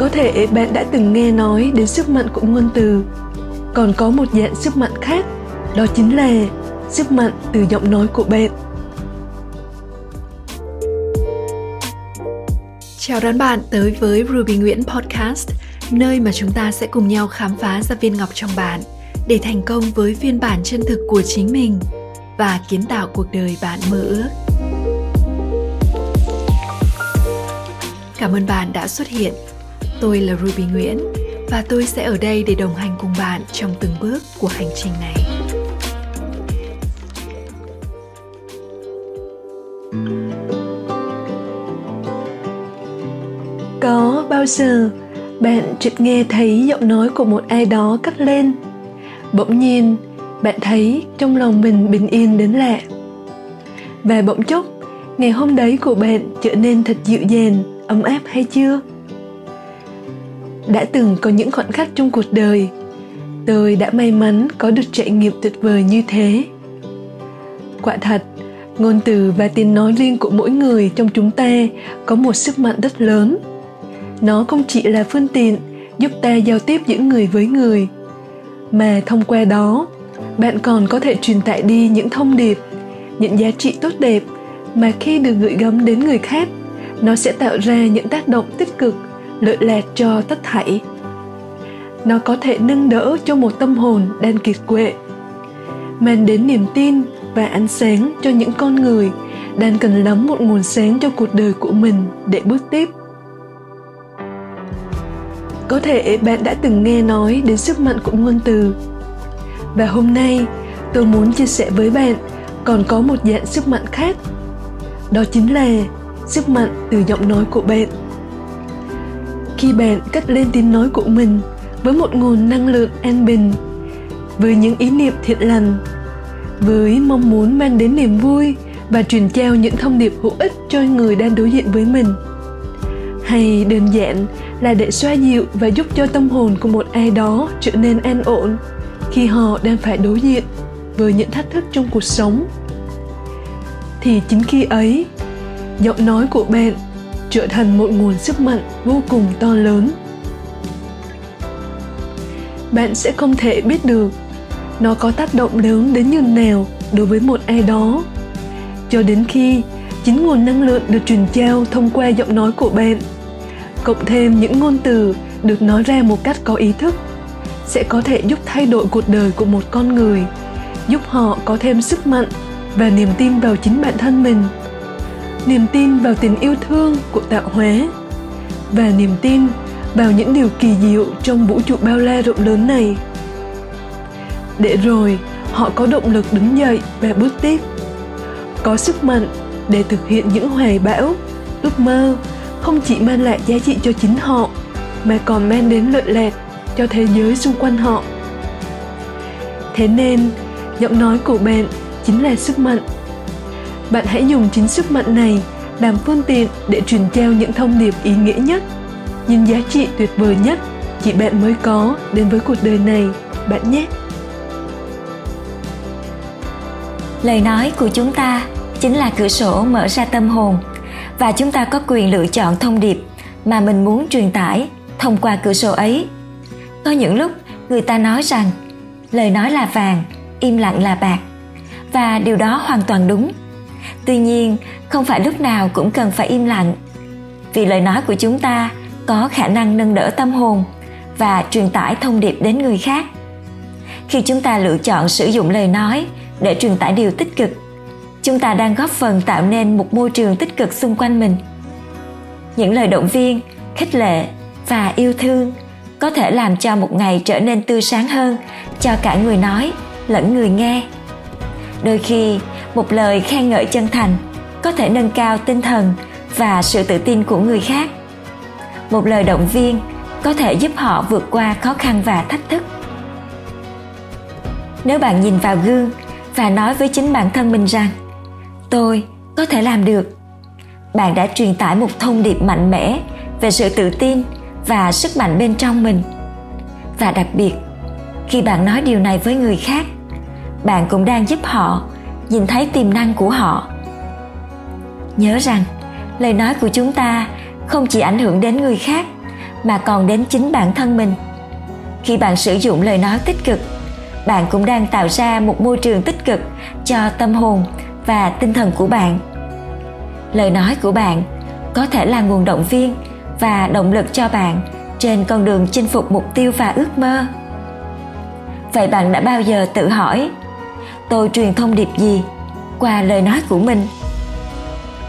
có thể bạn đã từng nghe nói đến sức mạnh của ngôn từ còn có một dạng sức mạnh khác đó chính là sức mạnh từ giọng nói của bạn Chào đón bạn tới với Ruby Nguyễn Podcast, nơi mà chúng ta sẽ cùng nhau khám phá ra viên ngọc trong bạn để thành công với phiên bản chân thực của chính mình và kiến tạo cuộc đời bạn mơ ước. Cảm ơn bạn đã xuất hiện. Tôi là Ruby Nguyễn và tôi sẽ ở đây để đồng hành cùng bạn trong từng bước của hành trình này. Có bao giờ bạn chợt nghe thấy giọng nói của một ai đó cất lên? Bỗng nhiên, bạn thấy trong lòng mình bình yên đến lạ. Và bỗng chốc, ngày hôm đấy của bạn trở nên thật dịu dàng, ấm áp hay chưa? Đã từng có những khoảnh khắc trong cuộc đời, tôi đã may mắn có được trải nghiệm tuyệt vời như thế. Quả thật, ngôn từ và tiếng nói riêng của mỗi người trong chúng ta có một sức mạnh rất lớn. Nó không chỉ là phương tiện giúp ta giao tiếp giữa người với người, mà thông qua đó, bạn còn có thể truyền tải đi những thông điệp, những giá trị tốt đẹp mà khi được gửi gắm đến người khác, nó sẽ tạo ra những tác động tích cực lợi lạc cho tất thảy. Nó có thể nâng đỡ cho một tâm hồn đang kiệt quệ, mang đến niềm tin và ánh sáng cho những con người đang cần lắm một nguồn sáng cho cuộc đời của mình để bước tiếp. Có thể bạn đã từng nghe nói đến sức mạnh của ngôn từ. Và hôm nay, tôi muốn chia sẻ với bạn còn có một dạng sức mạnh khác. Đó chính là sức mạnh từ giọng nói của bạn khi bạn cất lên tiếng nói của mình với một nguồn năng lượng an bình, với những ý niệm thiện lành, với mong muốn mang đến niềm vui và truyền trao những thông điệp hữu ích cho người đang đối diện với mình. Hay đơn giản là để xoa dịu và giúp cho tâm hồn của một ai đó trở nên an ổn khi họ đang phải đối diện với những thách thức trong cuộc sống. Thì chính khi ấy, giọng nói của bạn trở thành một nguồn sức mạnh vô cùng to lớn. Bạn sẽ không thể biết được, nó có tác động lớn đến như nào đối với một ai đó. Cho đến khi chính nguồn năng lượng được truyền trao thông qua giọng nói của bạn, cộng thêm những ngôn từ được nói ra một cách có ý thức, sẽ có thể giúp thay đổi cuộc đời của một con người, giúp họ có thêm sức mạnh và niềm tin vào chính bản thân mình niềm tin vào tình yêu thương của tạo hóa và niềm tin vào những điều kỳ diệu trong vũ trụ bao la rộng lớn này. Để rồi, họ có động lực đứng dậy và bước tiếp. Có sức mạnh để thực hiện những hoài bão, ước mơ không chỉ mang lại giá trị cho chính họ, mà còn mang đến lợi lạc cho thế giới xung quanh họ. Thế nên, giọng nói của bạn chính là sức mạnh bạn hãy dùng chính sức mạnh này làm phương tiện để truyền trao những thông điệp ý nghĩa nhất, những giá trị tuyệt vời nhất chỉ bạn mới có đến với cuộc đời này, bạn nhé. Lời nói của chúng ta chính là cửa sổ mở ra tâm hồn và chúng ta có quyền lựa chọn thông điệp mà mình muốn truyền tải thông qua cửa sổ ấy. Có những lúc người ta nói rằng, lời nói là vàng, im lặng là bạc. Và điều đó hoàn toàn đúng tuy nhiên, không phải lúc nào cũng cần phải im lặng. Vì lời nói của chúng ta có khả năng nâng đỡ tâm hồn và truyền tải thông điệp đến người khác. Khi chúng ta lựa chọn sử dụng lời nói để truyền tải điều tích cực, chúng ta đang góp phần tạo nên một môi trường tích cực xung quanh mình. Những lời động viên, khích lệ và yêu thương có thể làm cho một ngày trở nên tươi sáng hơn cho cả người nói lẫn người nghe. Đôi khi một lời khen ngợi chân thành, có thể nâng cao tinh thần và sự tự tin của người khác. Một lời động viên có thể giúp họ vượt qua khó khăn và thách thức. Nếu bạn nhìn vào gương và nói với chính bản thân mình rằng, tôi có thể làm được, bạn đã truyền tải một thông điệp mạnh mẽ về sự tự tin và sức mạnh bên trong mình. Và đặc biệt, khi bạn nói điều này với người khác, bạn cũng đang giúp họ nhìn thấy tiềm năng của họ. Nhớ rằng, lời nói của chúng ta không chỉ ảnh hưởng đến người khác, mà còn đến chính bản thân mình. Khi bạn sử dụng lời nói tích cực, bạn cũng đang tạo ra một môi trường tích cực cho tâm hồn và tinh thần của bạn. Lời nói của bạn có thể là nguồn động viên và động lực cho bạn trên con đường chinh phục mục tiêu và ước mơ. Vậy bạn đã bao giờ tự hỏi tôi truyền thông điệp gì? Qua lời nói của mình.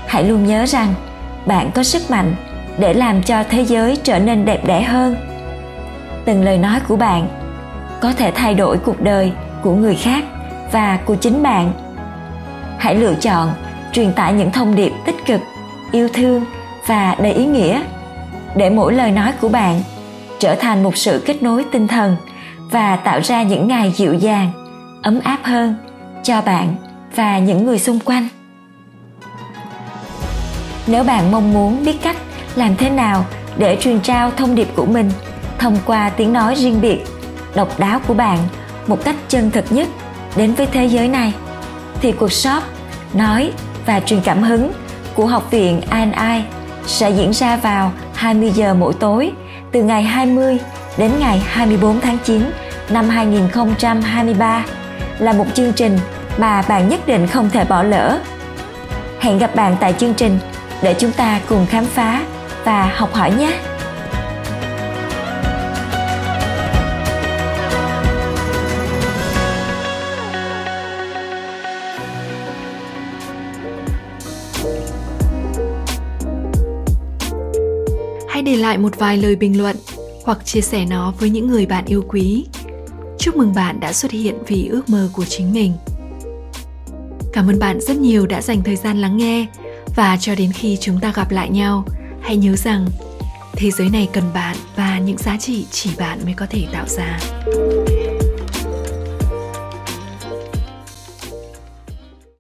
Hãy luôn nhớ rằng, bạn có sức mạnh để làm cho thế giới trở nên đẹp đẽ hơn. Từng lời nói của bạn có thể thay đổi cuộc đời của người khác và của chính bạn. Hãy lựa chọn truyền tải những thông điệp tích cực, yêu thương và đầy ý nghĩa để mỗi lời nói của bạn trở thành một sự kết nối tinh thần và tạo ra những ngày dịu dàng, ấm áp hơn cho bạn và những người xung quanh. Nếu bạn mong muốn biết cách làm thế nào để truyền trao thông điệp của mình thông qua tiếng nói riêng biệt, độc đáo của bạn một cách chân thực nhất đến với thế giới này, thì cuộc shop nói và truyền cảm hứng của học viện ANI sẽ diễn ra vào 20 giờ mỗi tối từ ngày 20 đến ngày 24 tháng 9 năm 2023 là một chương trình mà bạn nhất định không thể bỏ lỡ. Hẹn gặp bạn tại chương trình để chúng ta cùng khám phá và học hỏi nhé. Hãy để lại một vài lời bình luận hoặc chia sẻ nó với những người bạn yêu quý. Chúc mừng bạn đã xuất hiện vì ước mơ của chính mình. Cảm ơn bạn rất nhiều đã dành thời gian lắng nghe và cho đến khi chúng ta gặp lại nhau, hãy nhớ rằng thế giới này cần bạn và những giá trị chỉ bạn mới có thể tạo ra.